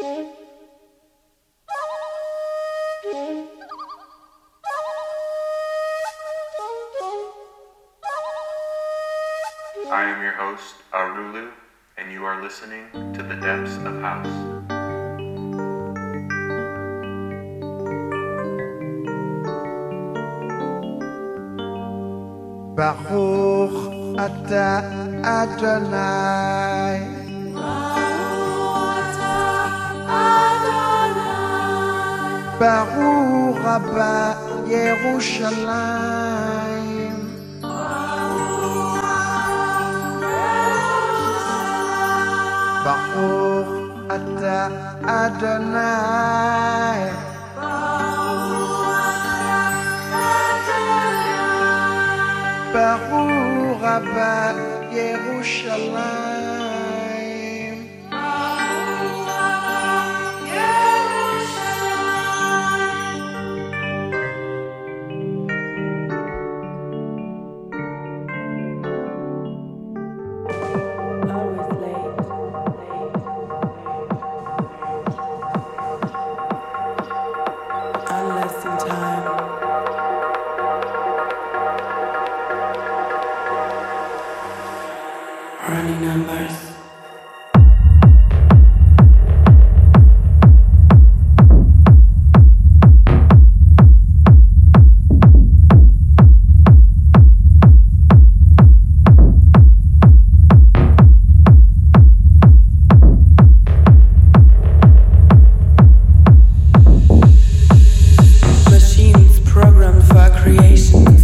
I am your host, Arulu, and you are listening to The Depths of House. Baruch ata Adonai. Baruch Rabba Yerushalayim. Baruch ata Adonai. Baruch Rabba Yerushalayim. creation.